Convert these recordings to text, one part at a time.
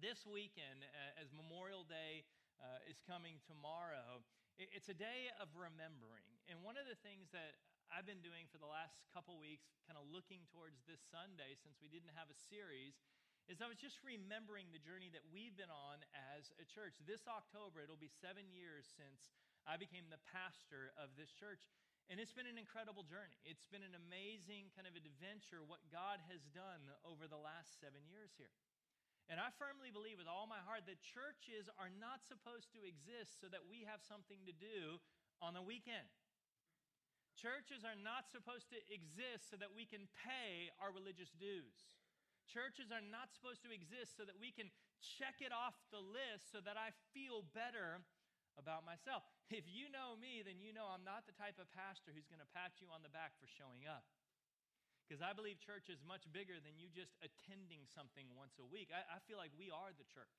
this weekend, uh, as Memorial Day uh, is coming tomorrow, it's a day of remembering. And one of the things that I've been doing for the last couple weeks, kind of looking towards this Sunday, since we didn't have a series, is I was just remembering the journey that we've been on as a church. This October, it'll be seven years since I became the pastor of this church. And it's been an incredible journey. It's been an amazing kind of adventure, what God has done over the last seven years here. And I firmly believe with all my heart that churches are not supposed to exist so that we have something to do on the weekend. Churches are not supposed to exist so that we can pay our religious dues. Churches are not supposed to exist so that we can check it off the list so that I feel better about myself. If you know me, then you know I'm not the type of pastor who's going to pat you on the back for showing up. Because I believe church is much bigger than you just attending something once a week. I, I, feel like we are the church,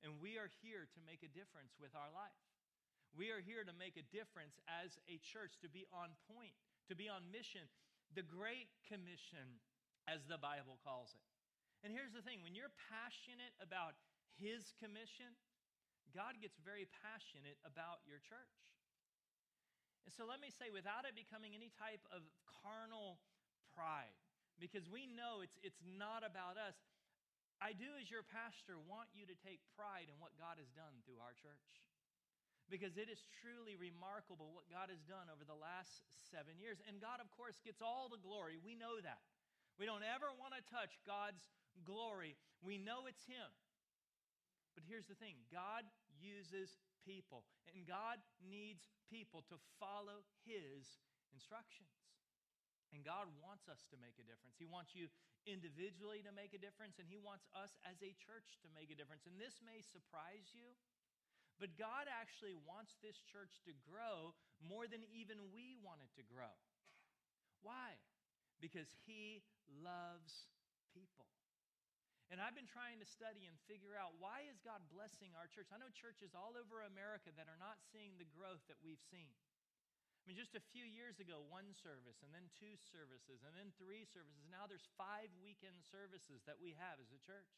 and we are here to make a difference with our life. We are here to make a difference as a church, to be on point, to be on mission, the Great Commission, as the Bible calls it. And here's the thing when you're passionate about His commission, God gets very passionate about your church. And so let me say, without it becoming any type of carnal pride because we know it's, it's not about us. I do, as your pastor, want you to take pride in what God has done through our church because it is truly remarkable what God has done over the last seven years. And God, of course, gets all the glory. We know that. We don't ever want to touch God's glory. We know it's Him. But here's the thing God uses people, and God needs people to follow His instructions. And God wants us to make a difference. He wants you individually to make a difference, and He wants us as a church to make a difference. And this may surprise you, but God actually wants this church to grow more than even we want it to grow. Why? Because He loves people. And I've been trying to study and figure out why is God blessing our church? I know churches all over America that are not seeing the growth that we've seen. Mean, just a few years ago, one service, and then two services, and then three services. Now there's five weekend services that we have as a church.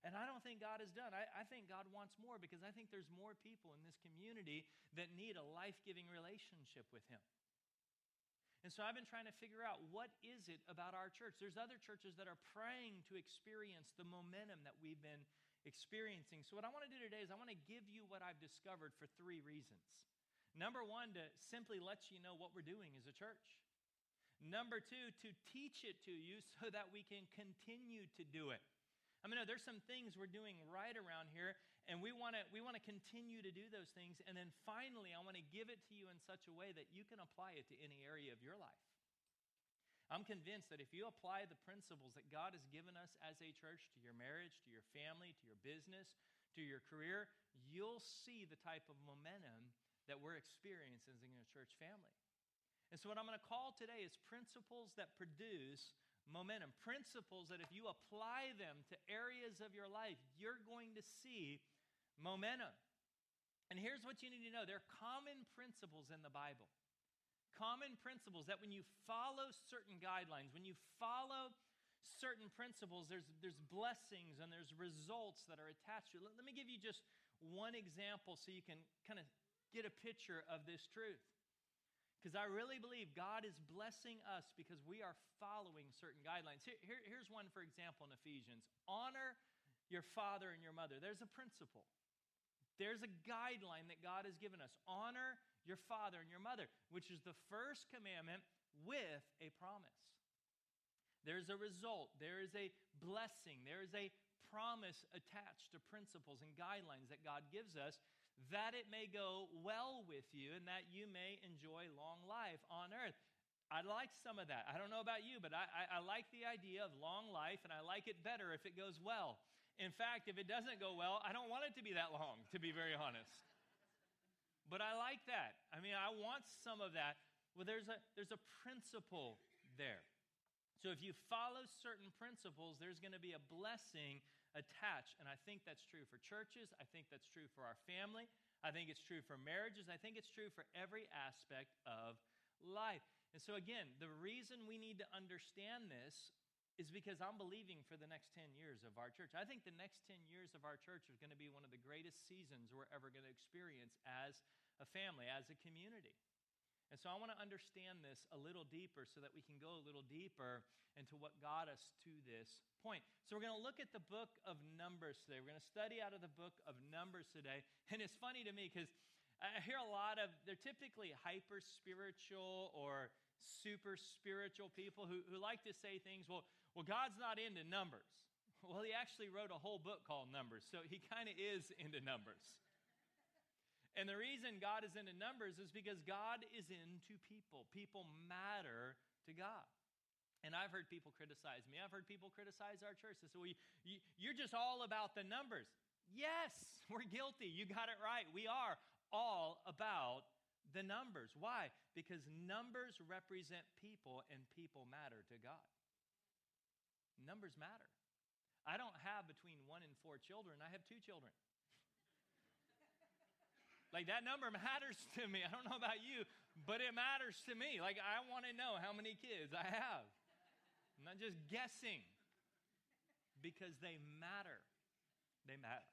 And I don't think God is done. I, I, think God wants more because I think there's more people in this community that need a life giving relationship with Him. And so I've been trying to figure out what is it about our church. There's other churches that are praying to experience the momentum that we've been experiencing. So what I want to do today is I want to give you what I've discovered for three reasons. Number one, to simply let you know what we're doing as a church. Number two, to teach it to you so that we can continue to do it. I mean, there's some things we're doing right around here, and we want to we want to continue to do those things. And then finally, I want to give it to you in such a way that you can apply it to any area of your life. I'm convinced that if you apply the principles that God has given us as a church to your marriage, to your family, to your business, to your career, you'll see the type of momentum that we're experiencing in a church family. And so, what I'm going to call today is principles that produce momentum. Principles that, if you apply them to areas of your life, you're going to see momentum. And here's what you need to know there are common principles in the Bible. Common principles that when you follow certain guidelines, when you follow certain principles, there's, there's blessings and there's results that are attached to it. Let, let me give you just one example so you can kind of get a picture of this truth. Because I really believe God is blessing us because we are following certain guidelines. Here, here, here's one, for example, in Ephesians honor your father and your mother. There's a principle, there's a guideline that God has given us. Honor your father and your mother, which is the first commandment with a promise. There's a result, there is a blessing, there is a promise attached to principles and guidelines that God gives us that it may go well with you and that you may enjoy long life on earth. I like some of that. I don't know about you, but I, I, I, like the idea of long life, and I like it better if it goes well. In fact, if it doesn't go well, I don't want it to be that long, to be very honest. But I like that. I mean, I want some of that. Well, there's a, there's a principle there. So if you follow certain principles, there's going to be a blessing attached. And I think that's true for churches. I think that's true for our family. I think it's true for marriages. I think it's true for every aspect of life. And so, again, the reason we need to understand this is because I'm believing for the next 10 years of our church. I think the next 10 years of our church is going to be one of the greatest seasons we're ever going to experience as a family, as a community. And so I want to understand this a little deeper so that we can go a little deeper into what got us to this point. So we're going to look at the book of Numbers today. We're going to study out of the book of Numbers today. And it's funny to me because I hear a lot of, they're typically hyper spiritual or super spiritual people who, who like to say things, well, well, God's not into numbers. Well, he actually wrote a whole book called Numbers, so he kind of is into numbers. And the reason God is into numbers is because God is into people. People matter to God. And I've heard people criticize me. I've heard people criticize our church. They say, well, you, you're just all about the numbers. Yes, we're guilty. You got it right. We are all about the numbers. Why? Because numbers represent people and people matter to God. Numbers matter. I don't have between one and four children, I have two children. Like that number matters to me. I don't know about you, but it matters to me. Like I want to know how many kids I have. I'm not just guessing because they matter. They matter.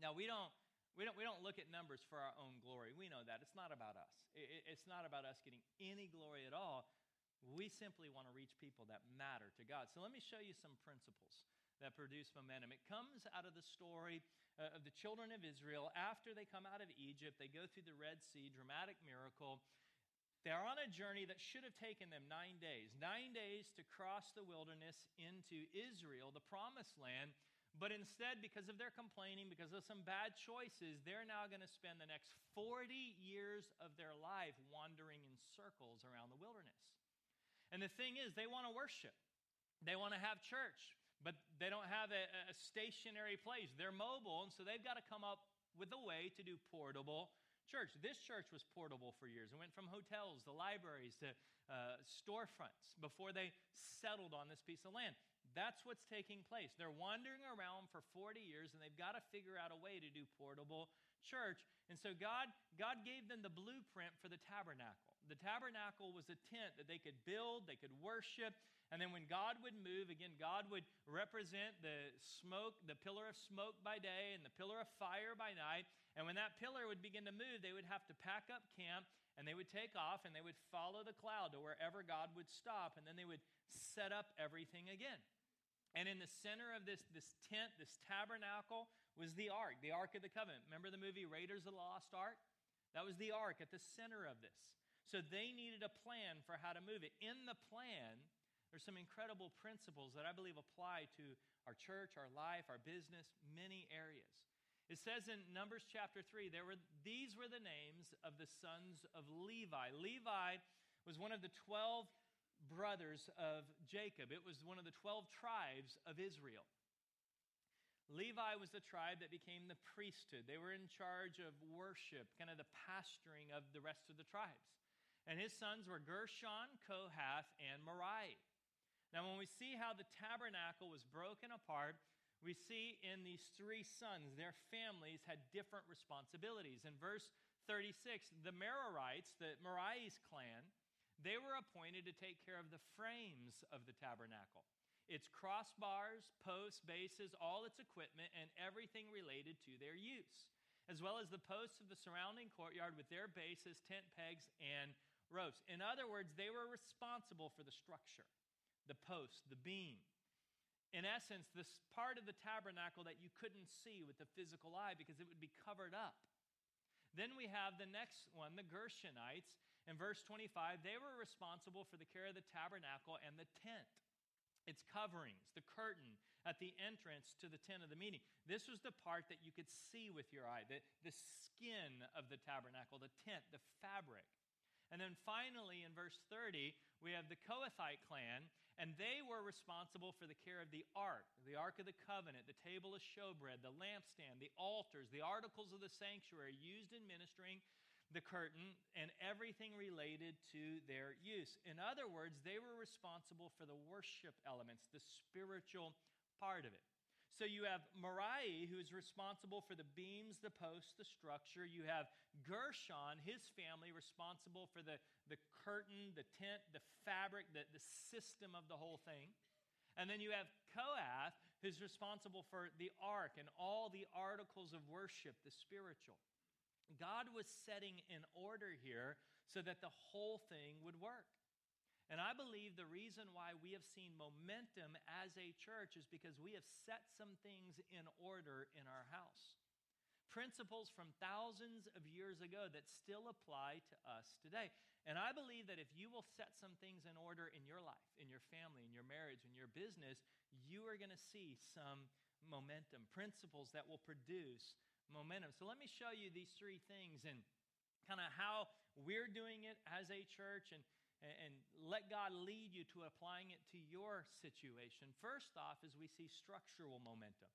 Now we don't we don't, we don't look at numbers for our own glory. We know that. It's not about us. It, it's not about us getting any glory at all. We simply want to reach people that matter to God. So let me show you some principles that produce momentum. It comes out of the story uh, of the children of Israel after they come out of Egypt. They go through the Red Sea, dramatic miracle. They're on a journey that should have taken them nine days, nine days to cross the wilderness into Israel, the promised land. But instead, because of their complaining, because of some bad choices, they're now going to spend the next 40 years of their life wandering in circles around the wilderness. And the thing is, they want to worship, they want to have church, but they don't have a, a stationary place. They're mobile, and so they've got to come up with a way to do portable church. This church was portable for years. It went from hotels to libraries to uh, storefronts before they settled on this piece of land. That's what's taking place. They're wandering around for 40 years and they've got to figure out a way to do portable church. And so God, God gave them the blueprint for the tabernacle. The tabernacle was a tent that they could build, they could worship, and then when God would move, again, God would represent the smoke, the pillar of smoke by day and the pillar of fire by night. And when that pillar would begin to move, they would have to pack up camp and they would take off and they would follow the cloud to wherever God would stop. And then they would set up everything again. And in the center of this, this tent, this tabernacle, was the ark, the Ark of the Covenant. Remember the movie Raiders of the Lost Ark? That was the ark at the center of this. So they needed a plan for how to move it. In the plan, there's some incredible principles that I believe apply to our church, our life, our business, many areas. It says in Numbers chapter 3, there were, these were the names of the sons of Levi. Levi was one of the 12 brothers of Jacob, it was one of the 12 tribes of Israel. Levi was the tribe that became the priesthood. They were in charge of worship, kind of the pasturing of the rest of the tribes. And his sons were Gershon, Kohath, and Merari. Now, when we see how the tabernacle was broken apart, we see in these three sons, their families had different responsibilities. In verse 36, the Merarites, the Merari's clan, they were appointed to take care of the frames of the tabernacle its crossbars, posts, bases, all its equipment, and everything related to their use, as well as the posts of the surrounding courtyard with their bases, tent pegs, and ropes. In other words, they were responsible for the structure the post, the beam. In essence, this part of the tabernacle that you couldn't see with the physical eye because it would be covered up. Then we have the next one, the Gershonites. In verse 25, they were responsible for the care of the tabernacle and the tent, its coverings, the curtain at the entrance to the tent of the meeting. This was the part that you could see with your eye, the, the skin of the tabernacle, the tent, the fabric. And then finally, in verse 30, we have the Kohathite clan, and they were responsible for the care of the ark, the ark of the covenant, the table of showbread, the lampstand, the altars, the articles of the sanctuary used in ministering the curtain, and everything related to their use. In other words, they were responsible for the worship elements, the spiritual part of it. So you have Merari, who's responsible for the beams, the posts, the structure. You have Gershon, his family, responsible for the, the curtain, the tent, the fabric, the, the system of the whole thing. And then you have Kohath, who's responsible for the ark and all the articles of worship, the spiritual. God was setting in order here so that the whole thing would work. And I believe the reason why we have seen momentum as a church is because we have set some things in order in our house. Principles from thousands of years ago that still apply to us today. And I believe that if you will set some things in order in your life, in your family, in your marriage, in your business, you are going to see some momentum, principles that will produce momentum. So let me show you these three things and kind of how we're doing it as a church and and let God lead you to applying it to your situation. First off, is we see structural momentum.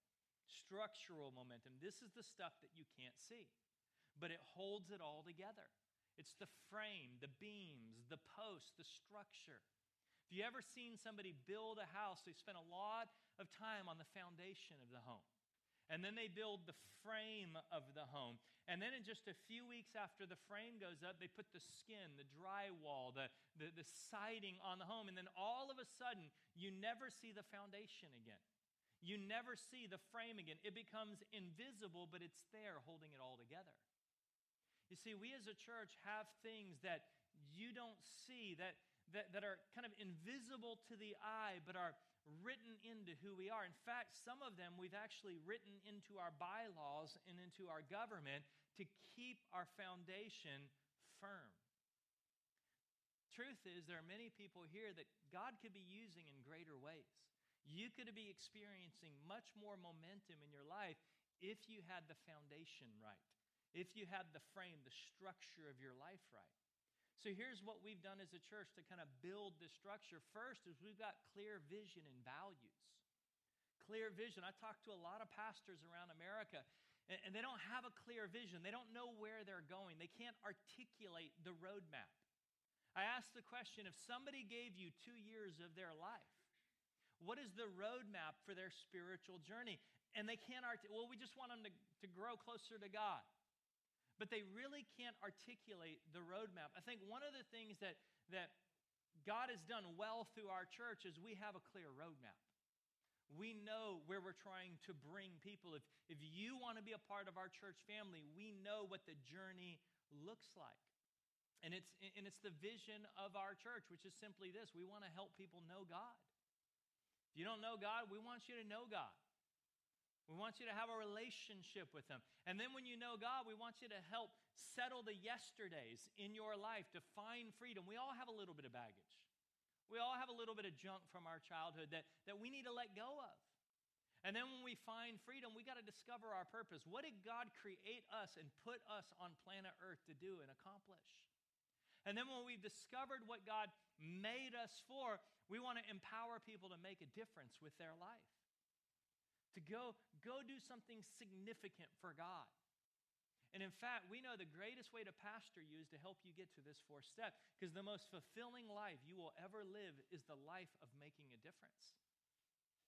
Structural momentum. This is the stuff that you can't see, but it holds it all together. It's the frame, the beams, the posts, the structure. If you ever seen somebody build a house, they spend a lot of time on the foundation of the home. And then they build the frame of the home. And then in just a few weeks after the frame goes up, they put the skin, the drywall, the, the, the siding on the home. And then all of a sudden, you never see the foundation again. You never see the frame again. It becomes invisible, but it's there holding it all together. You see, we as a church have things that you don't see, that, that, that are kind of invisible to the eye, but are written into who we are. In fact, some of them we've actually written into our bylaws and into our government to keep our foundation firm. Truth is, there are many people here that God could be using in greater ways. You could be experiencing much more momentum in your life if you had the foundation right, if you had the frame, the structure of your life right. So here's what we've done as a church to kind of build this structure. First is we've got clear vision and values. Clear vision. I talk to a lot of pastors around America, and, they don't have a clear vision. They don't know where they're going. They can't articulate the roadmap. I asked the question if somebody gave you two years of their life, what is the roadmap for their spiritual journey? And they can't articulate, well, we just want them to, to grow closer to God but they really can't articulate the roadmap. I think one of the things that, that God has done well through our church is we have a clear roadmap. We know where we're trying to bring people. If, if you want to be a part of our church family, we know what the journey looks like. And it's, and it's the vision of our church, which is simply this we want to help people know God. If you don't know God, we want you to know God. We want you to have a relationship with Him. And then when you know God, we want you to help settle the yesterdays in your life to find freedom. We all have a little bit of baggage. We all have a little bit of junk from our childhood that, that we need to let go of. And then when we find freedom, we got to discover our purpose. What did God create us and put us on planet Earth to do and accomplish? And then when we've discovered what God made us for, we want to empower people to make a difference with their life to go, go do something significant for God. And in fact, we know the greatest way to pastor you is to help you get to this fourth step because the most fulfilling life you will ever live is the life of making a difference.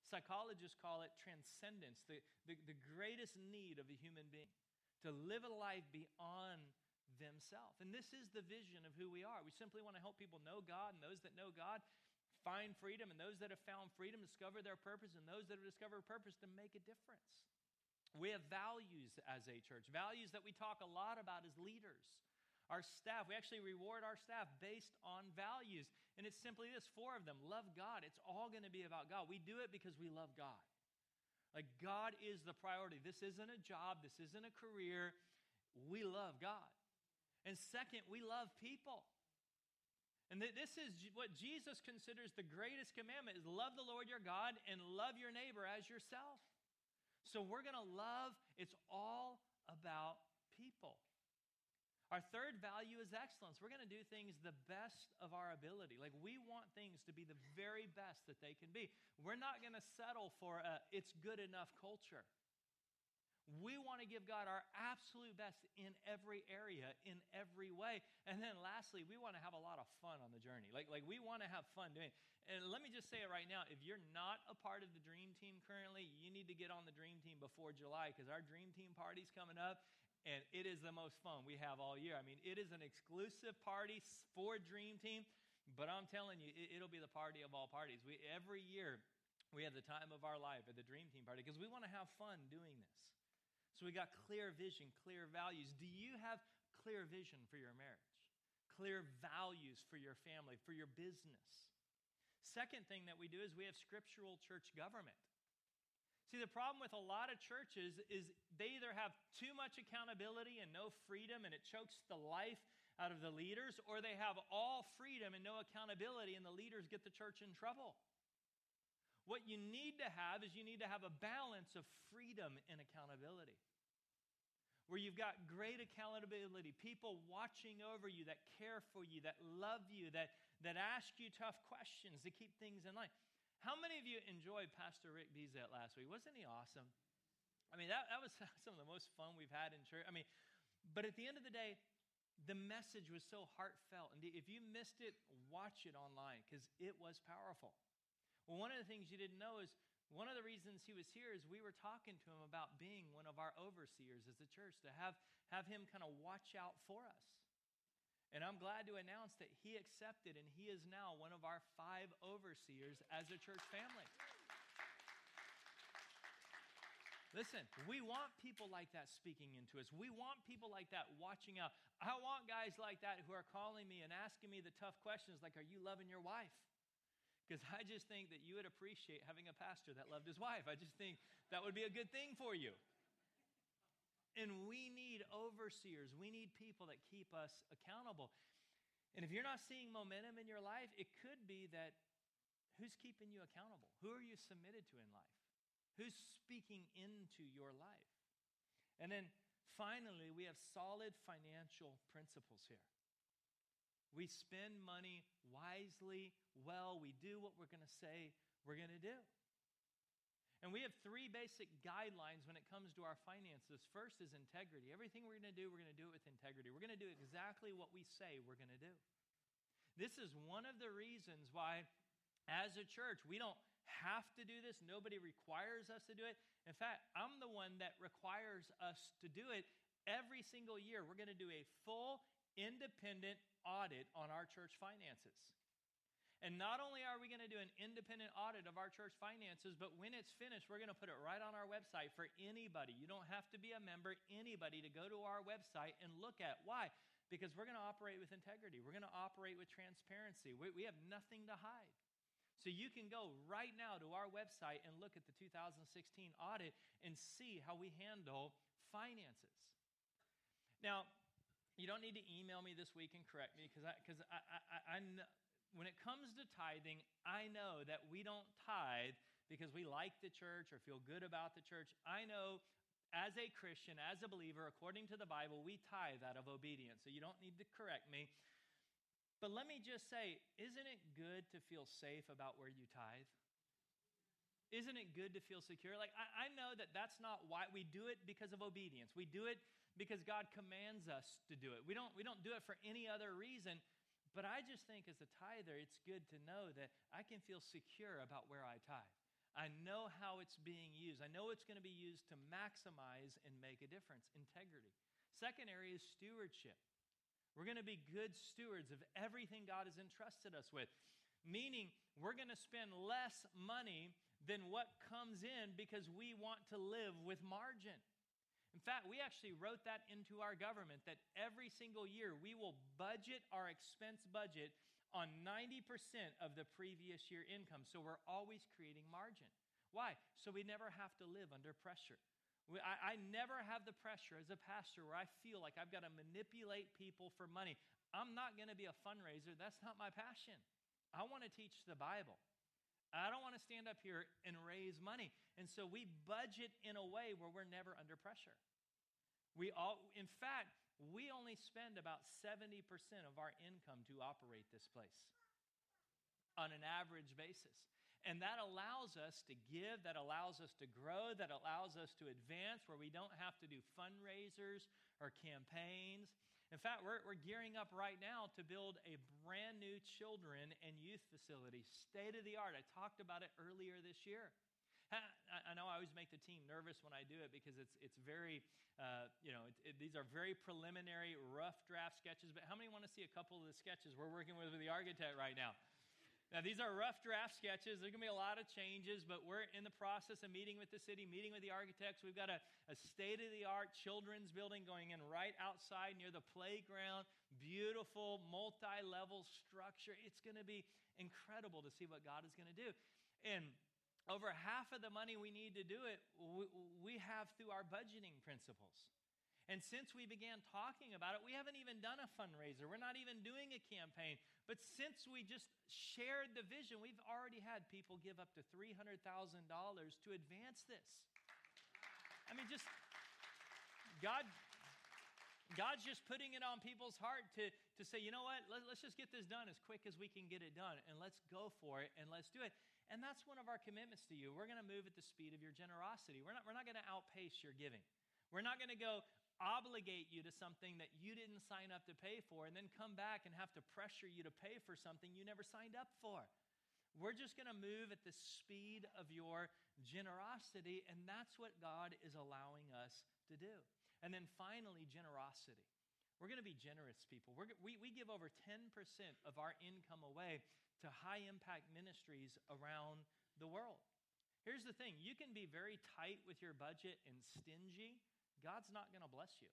Psychologists call it transcendence, the, the, the greatest need of a human being to live a life beyond themselves. And this is the vision of who we are. We simply want to help people know God, and those that know God find freedom, and those that have found freedom discover their purpose, and those that have discovered purpose to make a difference. We have values as a church, values that we talk a lot about as leaders. Our staff, we actually reward our staff based on values. And it's simply this four of them love God. It's all going to be about God. We do it because we love God. Like, God is the priority. This isn't a job, this isn't a career. We love God. And second, we love people. And this is what Jesus considers the greatest commandment is love the Lord your God and love your neighbor as yourself. So we're going to love, it's all about people. Our third value is excellence. We're going to do things the best of our ability. Like we want things to be the very best that they can be. We're not going to settle for a it's good enough culture. We want to give God our absolute best in every area, in every way. And then lastly, we want to have a lot of fun on the journey. Like, like we want to have fun doing it. And let me just say it right now if you're not a part of the Dream Team currently, you need to get on the Dream Team before July because our Dream Team party's coming up and it is the most fun we have all year. I mean, it is an exclusive party for Dream Team, but I'm telling you, it, will be the party of all parties. We, every year, We have the time of our life at the Dream Team party because we want to have fun doing this. So we got clear vision, clear values. Do you have clear vision for your marriage? Clear values for your family, for your business? Second thing that we do is we have scriptural church government. See, the problem with a lot of churches is they either have too much accountability and no freedom, and it chokes the life out of the leaders, or they have all freedom and no accountability, and the leaders get the church in trouble. What you need to have is you need to have a balance of freedom and accountability. Where you've got great accountability, people watching over you that care for you, that love you, that, that ask you tough questions to keep things in line. How many of you enjoyed Pastor Rick Bezet last week? Wasn't he awesome? I mean, that, that was some of the most fun we've had in church. I mean, but at the end of the day, the message was so heartfelt. And if you missed it, watch it online because it was powerful. Well, one of the things you didn't know is one of the reasons he was here is we were talking to him about being one of our overseers as a church, to have, have him kind of watch out for us. And I'm glad to announce that he accepted and he is now one of our five overseers as a church family. Listen, we want people like that speaking into us. We want people like that watching out. I want guys like that who are calling me and asking me the tough questions like, Are you loving your wife? Because I just think that you would appreciate having a pastor that loved his wife. I just think that would be a good thing for you. And we need overseers, we need people that keep us accountable. And if you're not seeing momentum in your life, it could be that who's keeping you accountable? Who are you submitted to in life? Who's speaking into your life? And then finally, we have solid financial principles here. We spend money wisely, well. We do what we're going to say we're going to do. And we have three basic guidelines when it comes to our finances. First is integrity. Everything we're going to do, we're going to do it with integrity. We're going to do exactly what we say we're going to do. This is one of the reasons why, as a church, we don't have to do this. Nobody requires us to do it. In fact, I'm the one that requires us to do it every single year. We're going to do a full independent audit on our church finances. And not only are we going to do an independent audit of our church finances, but when it's finished, we're going to put it right on our website for anybody. You don't have to be a member, anybody to go to our website and look at. Why? Because we're going to operate with integrity, we're going to operate with transparency. We, we have nothing to hide. So you can go right now to our website and look at the 2016 audit and see how we handle finances. Now, you don't need to email me this week and correct me because I, cause I, I, I, I, when it comes to tithing, I know that we don't tithe because we like the church or feel good about the church. I know as a Christian, as a believer, according to the Bible, we tithe out of obedience. So you don't need to correct me. But let me just say, isn't it good to feel safe about where you tithe? Isn't it good to feel secure? Like, I, I, know that that's not why we do it because of obedience. We do it because God commands us to do it. We don't, we don't do it for any other reason. But I just think as a tither, it's good to know that I can feel secure about where I tithe. I know how it's being used. I know it's going to be used to maximize and make a difference. Integrity. Second area is stewardship. We're going to be good stewards of everything God has entrusted us with, meaning we're going to spend less money than what comes in because we want to live with margin. In fact, we actually wrote that into our government that every single year we will budget our expense budget on 90% of the previous year income. So we're always creating margin. Why? So we never have to live under pressure. I, I never have the pressure as a pastor where I feel like I've got to manipulate people for money. I'm not going to be a fundraiser. That's not my passion. I want to teach the Bible. I don't want to stand up here and raise money. And so we budget in a way where we're never under pressure. We all, in fact, we only spend about 70% of our income to operate this place on an average basis. And that allows us to give, that allows us to grow, that allows us to advance where we don't have to do fundraisers or campaigns. In fact, we're, we're gearing up right now to build a brand new children and youth facility, state of the art. I talked about it earlier this year. I know I always make the team nervous when I do it because it's, it's very, uh, you know, it, it, these are very preliminary, rough draft sketches. But how many want to see a couple of the sketches we're working with with the architect right now? Now, these are rough draft sketches. There's going to be a lot of changes, but we're in the process of meeting with the city, meeting with the architects. We've got a, a state of the art children's building going in right outside near the playground. Beautiful, multi level structure. It's going to be incredible to see what God is going to do. And over half of the money we need to do it, we have through our budgeting principles. And since we began talking about it, we haven't even done a fundraiser. We're not even doing a campaign. But since we just shared the vision, we've already had people give up to $300,000 to advance this. I mean, just God. God's just putting it on people's heart to, to say, you know what, Let, let's just get this done as quick as we can get it done, and let's go for it, and let's do it. And that's one of our commitments to you. We're going to move at the speed of your generosity. We're not, we're not going to outpace your giving. We're not going to go obligate you to something that you didn't sign up to pay for and then come back and have to pressure you to pay for something you never signed up for. We're just going to move at the speed of your generosity, and that's what God is allowing us to do. And then finally, generosity. We're going to be generous people. We're, we, we give over 10% of our income away to high impact ministries around the world. Here's the thing you can be very tight with your budget and stingy, God's not going to bless you.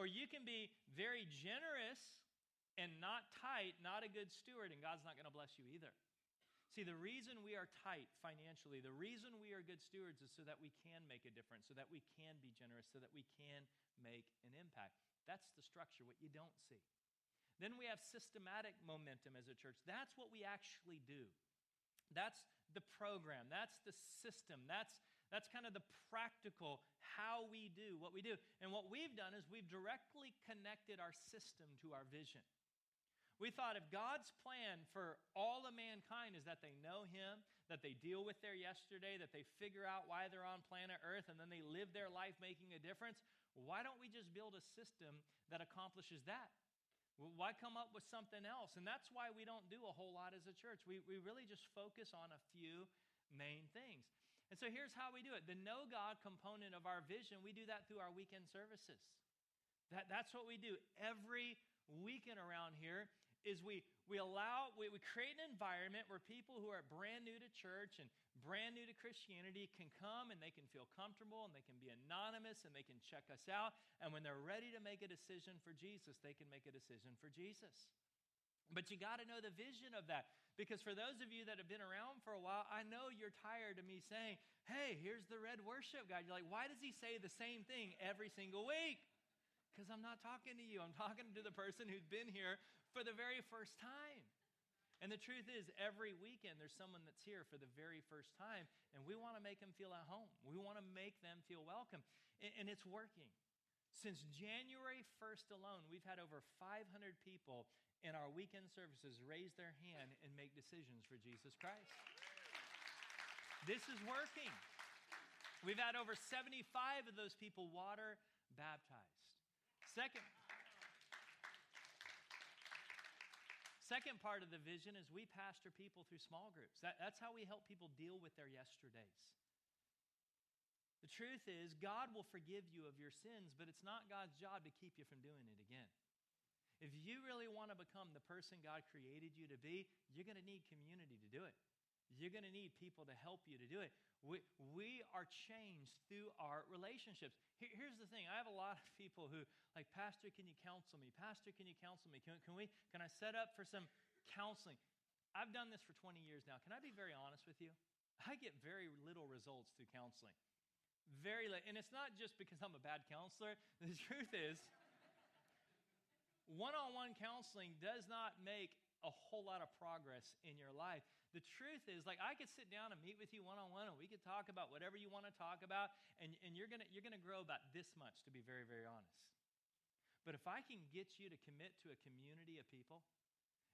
Or you can be very generous and not tight, not a good steward, and God's not going to bless you either. See, the reason we are tight financially, the reason we are good stewards is so that we can make a difference, so that we can be generous, so that we can make an impact. That's the structure, what you don't see. Then we have systematic momentum as a church. That's what we actually do. That's the program, that's the system, that's that's kind of the practical how we do what we do. And what we've done is we've directly connected our system to our vision. We thought if God's plan for all of mankind is that they know Him, that they deal with their yesterday, that they figure out why they're on planet Earth, and then they live their life making a difference, why don't we just build a system that accomplishes that? Why come up with something else? And that's why we don't do a whole lot as a church. We, we really just focus on a few main things. And so here's how we do it. The know God component of our vision, we do that through our weekend services. That, that's what we do every weekend around here is we, we allow we, we create an environment where people who are brand new to church and brand new to christianity can come and they can feel comfortable and they can be anonymous and they can check us out. And when they're ready to make a decision for jesus they can make a decision for jesus but you got to know the vision of that. Because for those of you that have been around for a while, I know you're tired of me saying, hey, here's the red worship guide. You're like, why does he say the same thing every single week? Because I'm not talking to you. I'm talking to the person who's been here for the very first time. And the truth is, every weekend there's someone that's here for the very first time, and we want to make them feel at home. We want to make them feel welcome. And, and it's working. Since January 1st alone, we've had over 500 people in our weekend services raise their hand and make decisions for Jesus Christ. This is working. We've had over 75 of those people water baptized. Second, second part of the vision is we pastor people through small groups. That, that's how we help people deal with their yesterdays. The truth is, God will forgive you of your sins, but it's not God's job to keep you from doing it again. If you really want to become the person God created you to be, you're going to need community to do it. You're going to need people to help you to do it. We, we are changed through our relationships. Here, here's the thing I have a lot of people who, like, Pastor, can you counsel me? Pastor, can you counsel me? Can, can, we, can I set up for some counseling? I've done this for 20 years now. Can I be very honest with you? I get very little results through counseling. Very little. And it's not just because I'm a bad counselor. The truth is, one on one counseling does not make a whole lot of progress in your life. The truth is, like, I could sit down and meet with you one on one, and we could talk about whatever you want to talk about, and, and you're going you're gonna grow about this much, to be very, very honest. But if I can get you to commit to a community of people,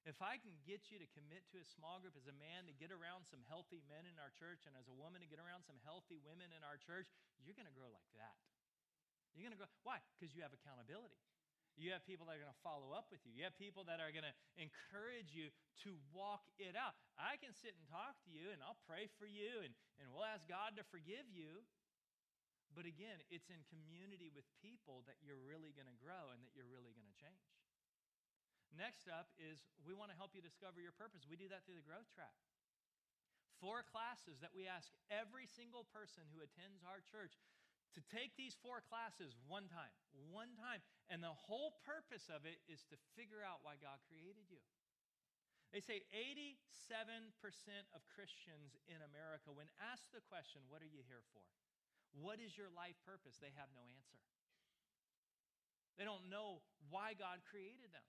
if I can get you to commit to a small group as a man to get around some healthy men in our church, and as a woman to get around some healthy women in our church, you're going to grow like that. You're going to grow. Why? Because you have accountability. You have people that are going to follow up with you. You have people that are going to encourage you to walk it out. I can sit and talk to you, and I'll pray for you, and, and we'll ask God to forgive you. But again, it's in community with people that you're really going to grow and that you're really going to change. Next up is we want to help you discover your purpose. We do that through the growth track. Four classes that we ask every single person who attends our church to take these four classes one time, one time. And the whole purpose of it is to figure out why God created you. They say 87% of Christians in America, when asked the question, What are you here for? What is your life purpose? They have no answer. They don't know why God created them.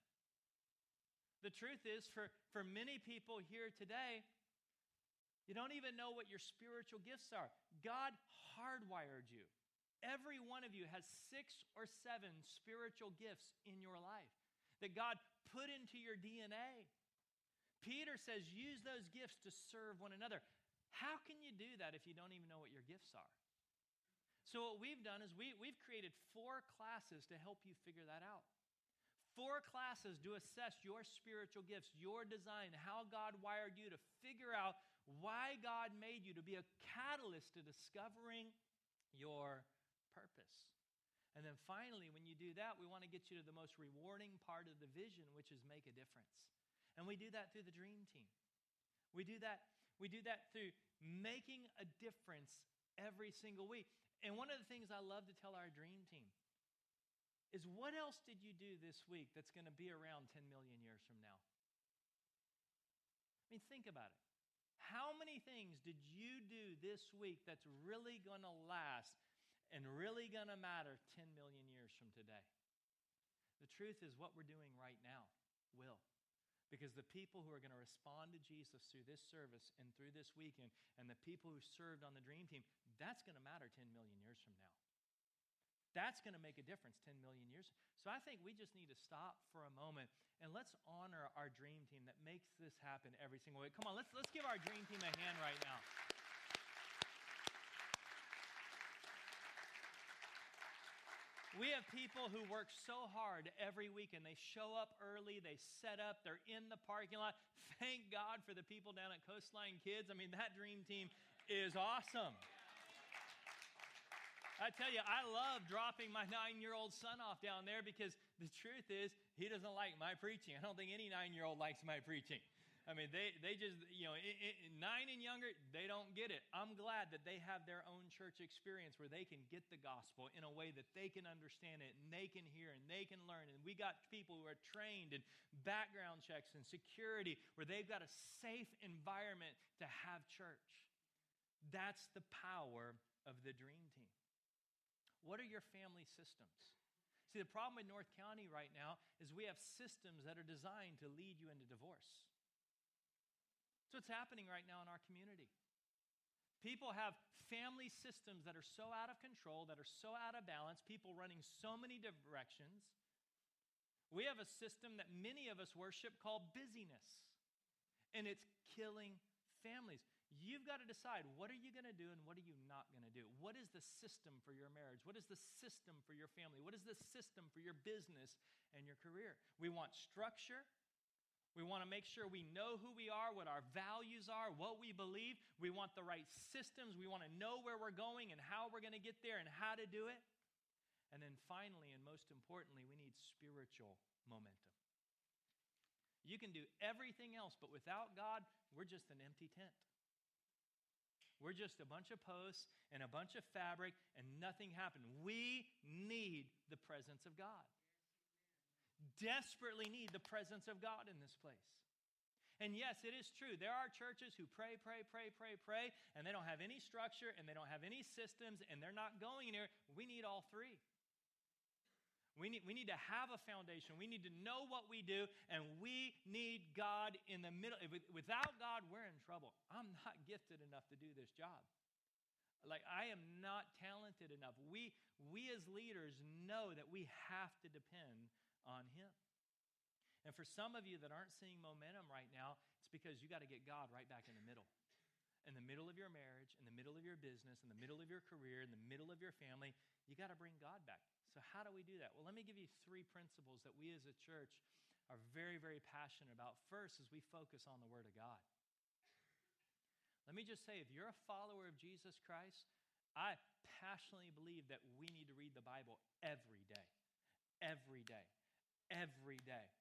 The truth is, for, for many people here today, you don't even know what your spiritual gifts are. God hardwired you. Every one of you has six or seven spiritual gifts in your life that God put into your DNA. Peter says, use those gifts to serve one another. How can you do that if you don't even know what your gifts are? So, what we've done is we, we've created four classes to help you figure that out. Four classes to assess your spiritual gifts, your design, how God wired you to figure out why God made you to be a catalyst to discovering your purpose. And then finally, when you do that, we want to get you to the most rewarding part of the vision, which is make a difference. And we do that through the dream team. We do that we do that through making a difference every single week. And one of the things I love to tell our dream team is what else did you do this week that's going to be around 10 million years from now? I mean, think about it. How many things did you do this week that's really going to last and really going to matter 10 million years from today? The truth is, what we're doing right now will. Because the people who are going to respond to Jesus through this service and through this weekend, and the people who served on the dream team, that's going to matter 10 million years from now. That's going to make a difference 10 million years. So I think we just need to stop for a moment and let's honor our dream team that makes this happen every single week. Come on, let's, let's give our dream team a hand right now. We have people who work so hard every week and they show up early, they set up, they're in the parking lot. Thank God for the people down at Coastline Kids. I mean, that dream team is awesome. I tell you, I love dropping my nine year old son off down there because the truth is, he doesn't like my preaching. I don't think any nine year old likes my preaching. I mean, they, they just, you know, nine and younger, they don't get it. I'm glad that they have their own church experience where they can get the gospel in a way that they can understand it and they can hear and they can learn. And we got people who are trained in background checks and security where they've got a safe environment to have church. That's the power of the dream team. What are your family systems? See, the problem with North County right now is we have systems that are designed to lead you into divorce. So it's happening right now in our community. People have family systems that are so out of control, that are so out of balance, people running so many directions. We have a system that many of us worship called busyness, and it's killing families. You've got to decide what are you going to do and what are you not going to do? What is the system for your marriage? What is the system for your family? What is the system for your business and your career? We want structure. We want to make sure we know who we are, what our values are, what we believe. We want the right systems. We want to know where we're going and how we're going to get there and how to do it. And then finally, and most importantly, we need spiritual momentum. You can do everything else, but without God, we're just an empty tent. We're just a bunch of posts and a bunch of fabric, and nothing happened. We need the presence of God. Desperately need the presence of God in this place. And yes, it is true. There are churches who pray, pray, pray, pray, pray, and they don't have any structure and they don't have any systems and they're not going anywhere. We need all three. We need, we need to have a foundation. We need to know what we do, and we need God in the middle. Without God, we're in trouble. I'm not gifted enough to do this job. Like, I am not talented enough. We, we as leaders know that we have to depend on Him. And for some of you that aren't seeing momentum right now, it's because you got to get God right back in the middle. In the middle of your marriage, in the middle of your business, in the middle of your career, in the middle of your family, you got to bring God back. So, how do we do that? Well, let me give you three principles that we as a church are very, very passionate about. First is we focus on the Word of God. Let me just say, if you're a follower of Jesus Christ, I passionately believe that we need to read the Bible every day. Every day. Every day.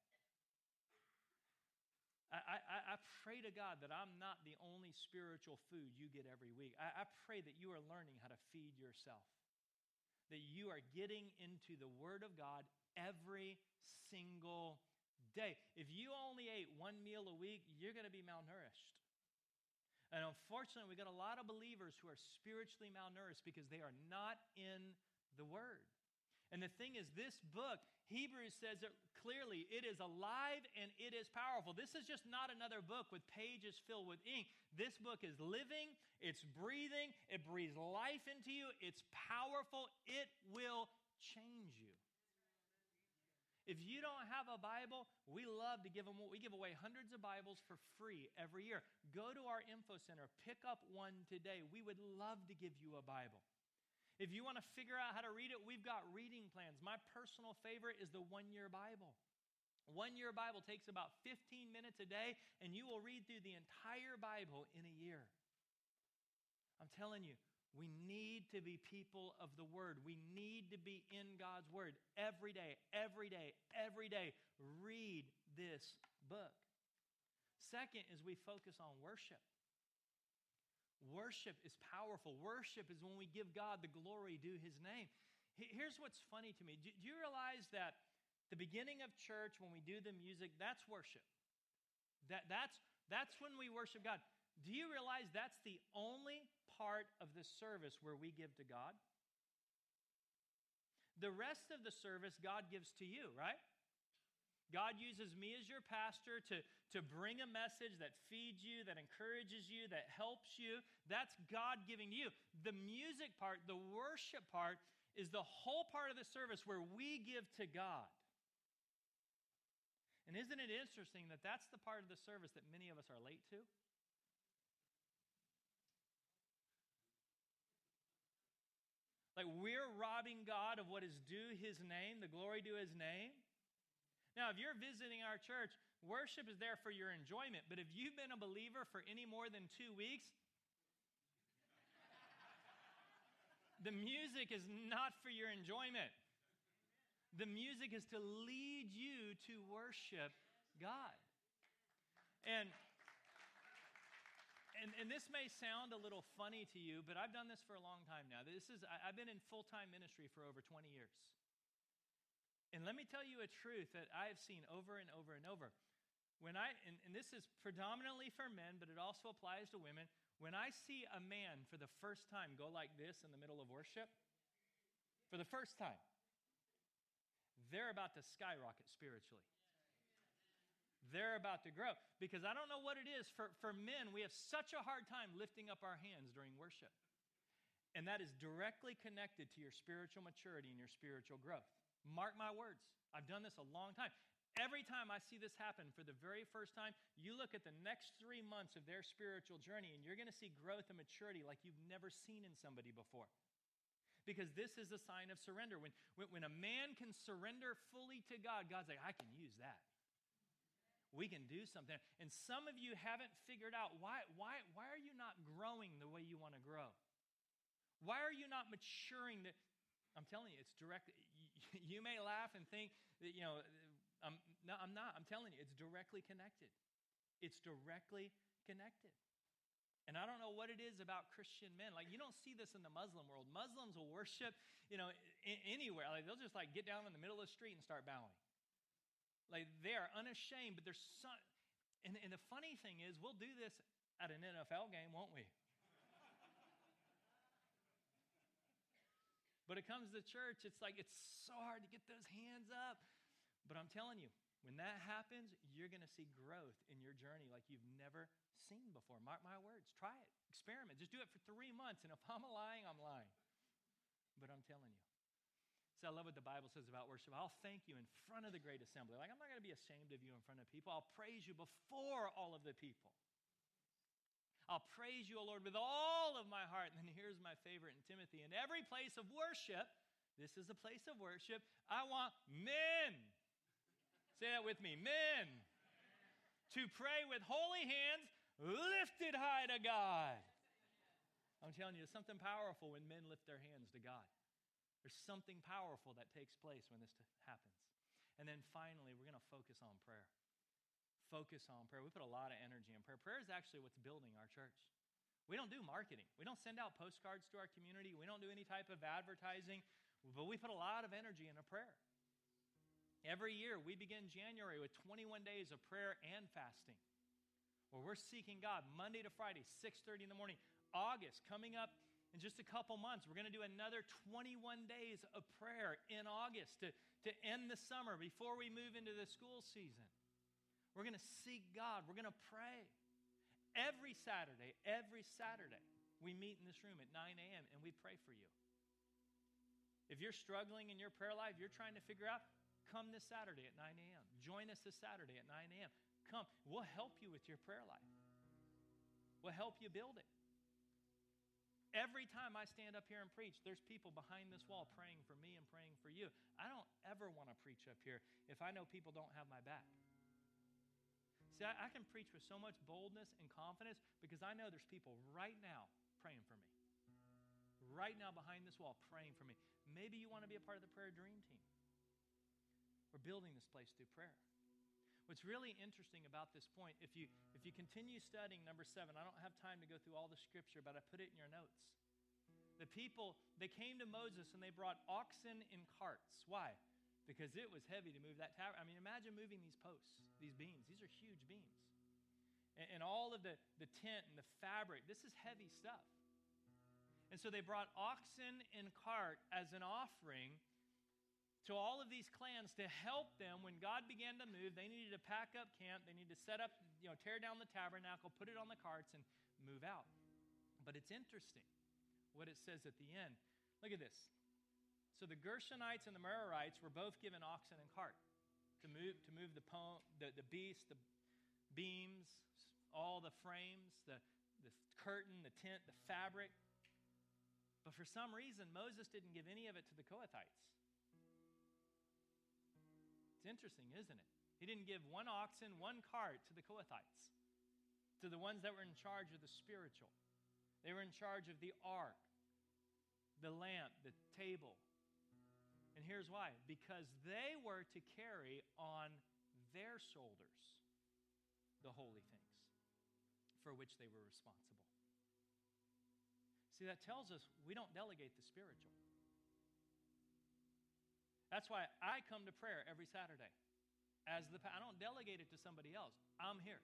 I, I, I pray to God that I'm not the only spiritual food you get every week. I, I pray that you are learning how to feed yourself, that you are getting into the Word of God every single day. If you only ate one meal a week, you're going to be malnourished. And unfortunately, we've got a lot of believers who are spiritually malnourished because they are not in the Word. And the thing is, this book, Hebrews says it clearly, it is alive and it is powerful. This is just not another book with pages filled with ink. This book is living, it's breathing, it breathes life into you, it's powerful, it will change you. If you don't have a Bible, we love to give them. We give away hundreds of Bibles for free every year. Go to our info center, pick up one today. We would love to give you a Bible. If you want to figure out how to read it, we've got reading plans. My personal favorite is the one year Bible. One year Bible takes about 15 minutes a day, and you will read through the entire Bible in a year. I'm telling you, we need to be people of the Word. We need to be in God's Word every day, every day, every day. Read this book. Second is we focus on worship. Worship is powerful. Worship is when we give God the glory due his name. Here's what's funny to me. Do you realize that the beginning of church, when we do the music, that's worship? That, that's, that's when we worship God. Do you realize that's the only part of the service where we give to God? The rest of the service, God gives to you, right? God uses me as your pastor to, to bring a message that feeds you, that encourages you, that helps you. That's God giving you. The music part, the worship part, is the whole part of the service where we give to God. And isn't it interesting that that's the part of the service that many of us are late to? Like we're robbing God of what is due his name, the glory due his name. Now, if you're visiting our church, worship is there for your enjoyment. But if you've been a believer for any more than two weeks, the music is not for your enjoyment. The music is to lead you to worship God. And, and, and this may sound a little funny to you, but I've done this for a long time now. This is, I, I've been in full time ministry for over 20 years. And let me tell you a truth that I have seen over and over and over. When I, and, and this is predominantly for men, but it also applies to women. When I see a man for the first time go like this in the middle of worship, for the first time, they're about to skyrocket spiritually. They're about to grow. Because I don't know what it is. For, for men, we have such a hard time lifting up our hands during worship. And that is directly connected to your spiritual maturity and your spiritual growth. Mark my words. I've done this a long time. Every time I see this happen for the very first time, you look at the next three months of their spiritual journey and you're going to see growth and maturity like you've never seen in somebody before. Because this is a sign of surrender. When, when, when a man can surrender fully to God, God's like, I can use that. We can do something. And some of you haven't figured out why, why, why are you not growing the way you want to grow? Why are you not maturing? The, I'm telling you, it's direct. You may laugh and think that, you know, I'm, no, I'm not. I'm telling you, it's directly connected. It's directly connected. And I don't know what it is about Christian men. Like, you don't see this in the Muslim world. Muslims will worship, you know, anywhere. Like, they'll just, like, get down in the middle of the street and start bowing. Like, they are unashamed, but there's some. And, and the funny thing is, we'll do this at an NFL game, won't we? But it comes to church, it's like it's so hard to get those hands up. But I'm telling you, when that happens, you're going to see growth in your journey like you've never seen before. Mark my words. Try it. Experiment. Just do it for three months. And if I'm lying, I'm lying. But I'm telling you. So I love what the Bible says about worship. I'll thank you in front of the great assembly. Like, I'm not going to be ashamed of you in front of people. I'll praise you before all of the people. I'll praise you, O Lord, with all of my heart. And then here's my favorite in Timothy. In every place of worship, this is a place of worship, I want men. Say that with me men. To pray with holy hands lifted high to God. I'm telling you, there's something powerful when men lift their hands to God. There's something powerful that takes place when this happens. And then finally, we're going to focus on prayer. Focus on prayer. We put a lot of energy in prayer. Prayer is actually what's building our church. We don't do marketing. We don't send out postcards to our community. We don't do any type of advertising, but we put a lot of energy into prayer. Every year, we begin January with 21 days of prayer and fasting, where we're seeking God Monday to Friday, 6:30 in the morning. August coming up in just a couple months, we're going to do another 21 days of prayer in August to, to end the summer before we move into the school season. We're going to seek God. We're going to pray. Every Saturday, every Saturday, we meet in this room at 9 a.m. and we pray for you. If you're struggling in your prayer life, you're trying to figure out, come this Saturday at 9 a.m. Join us this Saturday at 9 a.m. Come. We'll help you with your prayer life, we'll help you build it. Every time I stand up here and preach, there's people behind this wall praying for me and praying for you. I don't ever want to preach up here if I know people don't have my back. See, I, I, can preach with so much boldness and confidence because I know there's people right now praying for me. Right now behind this wall praying for me. Maybe you want to be a part of the prayer dream team. We're building this place through prayer. What's really interesting about this point, if you if you continue studying number seven, I don't have time to go through all the scripture, but I put it in your notes. The people, they came to Moses and they brought oxen in carts. Why? Because it was heavy to move that tower. I mean, imagine moving these posts, these beams. These are huge beams. And, and, all of the, the tent and the fabric, this is heavy stuff. And so they brought oxen and cart as an offering to all of these clans to help them when God began to move. They needed to pack up camp, they needed to set up, you know, tear down the tabernacle, put it on the carts, and move out. But it's interesting what it says at the end. Look at this. So the Gershonites and the Merarites were both given oxen and cart to move, to move the, poem, the, the beast, the beams, all the frames, the, the curtain, the tent, the fabric. But for some reason, Moses didn't give any of it to the Kohathites. It's interesting, isn't it? He didn't give one oxen, one cart to the Kohathites, to the ones that were in charge of the spiritual. They were in charge of the ark, the lamp, the table, and here's why because they were to carry on their shoulders the holy things for which they were responsible. See, that tells us we don't delegate the spiritual. That's why I come to prayer every Saturday. As the I don't delegate it to somebody else. I'm here.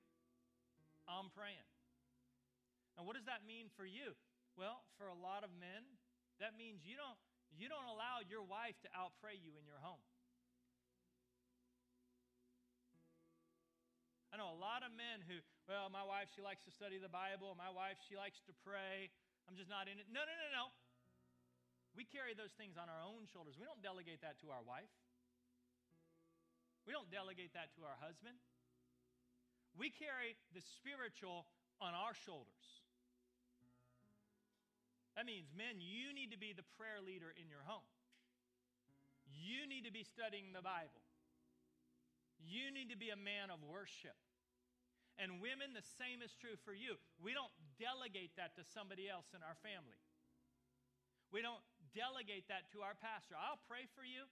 I'm praying. And what does that mean for you? Well, for a lot of men, that means you don't you don't allow your wife to outpray you in your home. I know a lot of men who, well, my wife, she likes to study the Bible. My wife, she likes to pray. I'm just not in it. No, no, no, no. We carry those things on our own shoulders. We don't delegate that to our wife. We don't delegate that to our husband. We carry the spiritual on our shoulders. That means, men, you need to be the prayer leader in your home. You need to be studying the Bible. You need to be a man of worship. And women, the same is true for you. We don't delegate that to somebody else in our family. We don't delegate that to our pastor. I'll pray for you,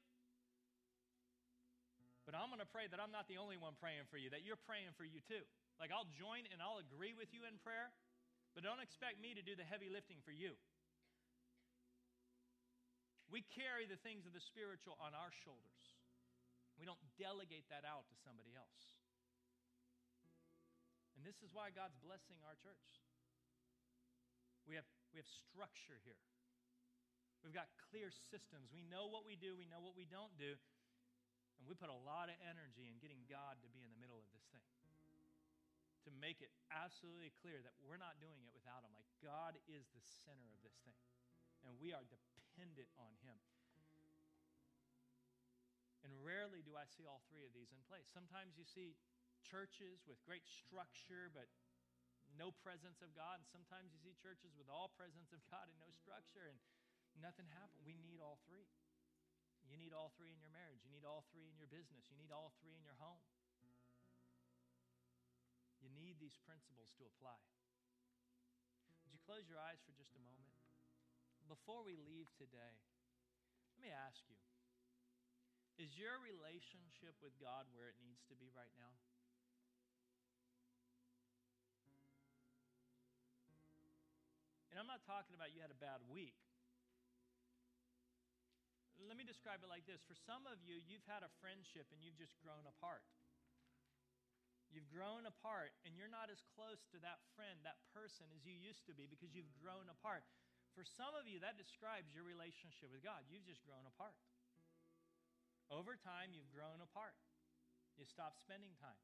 but I'm going to pray that I'm not the only one praying for you, that you're praying for you too. Like I'll join and I'll agree with you in prayer, but don't expect me to do the heavy lifting for you. We carry the things of the spiritual on our shoulders. We don't delegate that out to somebody else. And this is why God's blessing our church. We have, we have structure here. We've got clear systems. We know what we do, we know what we don't do. And we put a lot of energy in getting God to be in the middle of this thing. To make it absolutely clear that we're not doing it without Him. Like God is the center of this thing and we are dependent on Him. And rarely do I see all three of these in place. Sometimes you see churches with great structure, but no presence of God. And sometimes you see churches with all presence of God and no structure, and nothing happened. We need all three. You need all three in your marriage. You need all three in your business. You need all three in your home. You need these principles to apply. Would you close your eyes for just a moment? before we leave today, let me ask you Is your relationship with God where it needs to be right now? And I'm not talking about you had a bad week. Let me describe it like this For some of you, you've had a friendship and you've just grown apart. You've grown apart, and you're not as close to that friend, that person, as you used to be because you've grown apart. For some of you, that describes your relationship with God. You've just grown apart. Over time, you've grown apart. You stop spending time.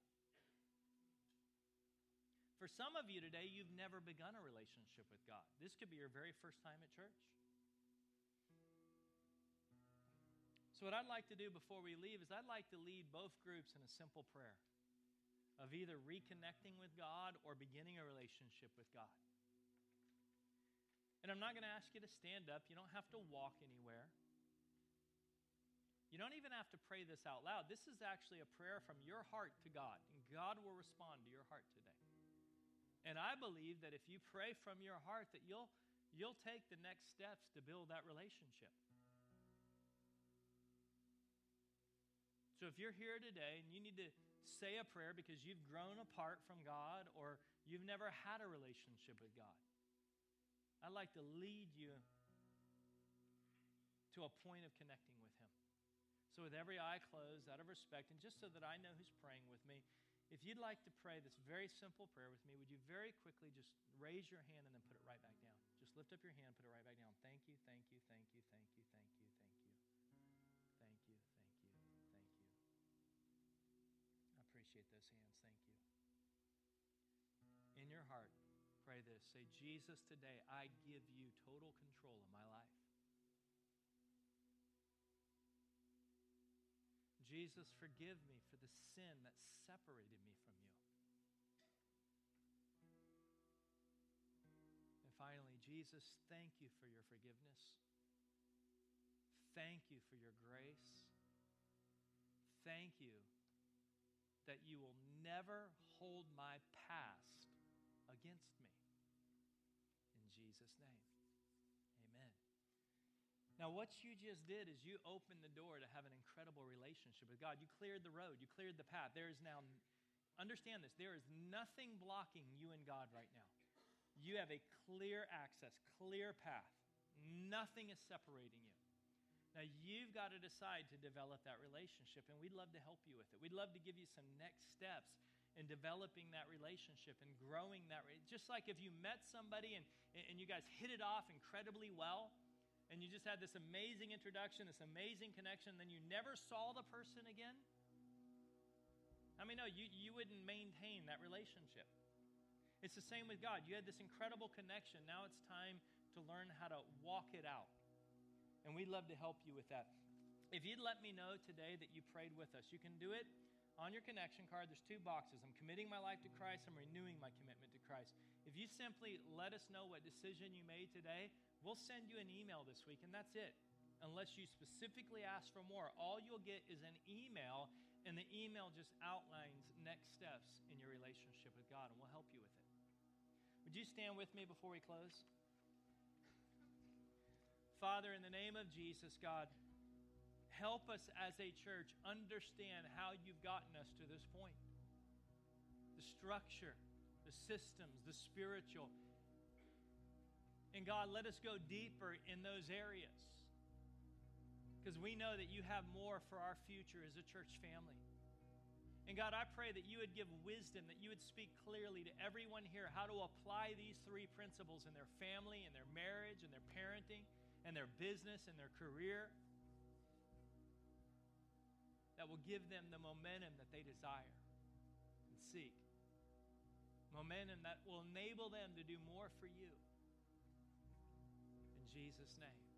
For some of you today, you've never begun a relationship with God. This could be your very first time at church. So, what I'd like to do before we leave is I'd like to lead both groups in a simple prayer of either reconnecting with God or beginning a relationship with God. And I'm not going to ask you to stand up, you don't have to walk anywhere. You don't even have to pray this out loud. This is actually a prayer from your heart to God, and God will respond to your heart today. And I believe that if you pray from your heart that you'll you'll take the next steps to build that relationship. So if you're here today and you need to say a prayer because you've grown apart from God or you've never had a relationship with God, I'd like to lead you to a point of connecting with Him. So, with every eye closed, out of respect, and just so that I know who's praying with me, if you'd like to pray this very simple prayer with me, would you very quickly just raise your hand and then put it right back down? Just lift up your hand, put it right back down. Thank you, thank you, thank you, thank you, thank you, thank you. Thank you, thank you, thank you. I appreciate those hands. Thank you. In your heart, this. Say, Jesus, today I give you total control of my life. Jesus, forgive me for the sin that separated me from you. And finally, Jesus, thank you for your forgiveness. Thank you for your grace. Thank you that you will never hold my past against me. Jesus' name, amen. Now, what you just did is you opened the door to have an incredible relationship with God. You cleared the road, you cleared the path. There is now, understand this, there is nothing blocking you and God right now. You have a clear access, clear path. Nothing is separating you. Now, you've got to decide to develop that relationship, and we'd love to help you with it. We'd love to give you some next steps in developing that relationship and growing that. Just like if you met somebody and, and you guys hit it off incredibly well, and you just had this amazing introduction, this amazing connection, then you never saw the person again? I mean, no, you, you wouldn't maintain that relationship. It's the same with God. You had this incredible connection. Now it's time to learn how to walk it out. And we'd love to help you with that. If you'd let me know today that you prayed with us, you can do it on your connection card. There's two boxes. I'm committing my life to Christ, I'm renewing my commitment to Christ. If you simply let us know what decision you made today, We'll send you an email this week, and that's it. Unless you specifically ask for more, all you'll get is an email, and the email just outlines next steps in your relationship with God, and we'll help you with it. Would you stand with me before we close? Father, in the name of Jesus, God, help us as a church understand how you've gotten us to this point. The structure, the systems, the spiritual, and God, let us go deeper in those areas. Because we know that you have more for our future as a church family. And God, I pray that you would give wisdom, that you would speak clearly to everyone here how to apply these three principles in their family, in their marriage, in their parenting, in their business, in their career. That will give them the momentum that they desire and seek. Momentum that will enable them to do more for you. In Jesus' name.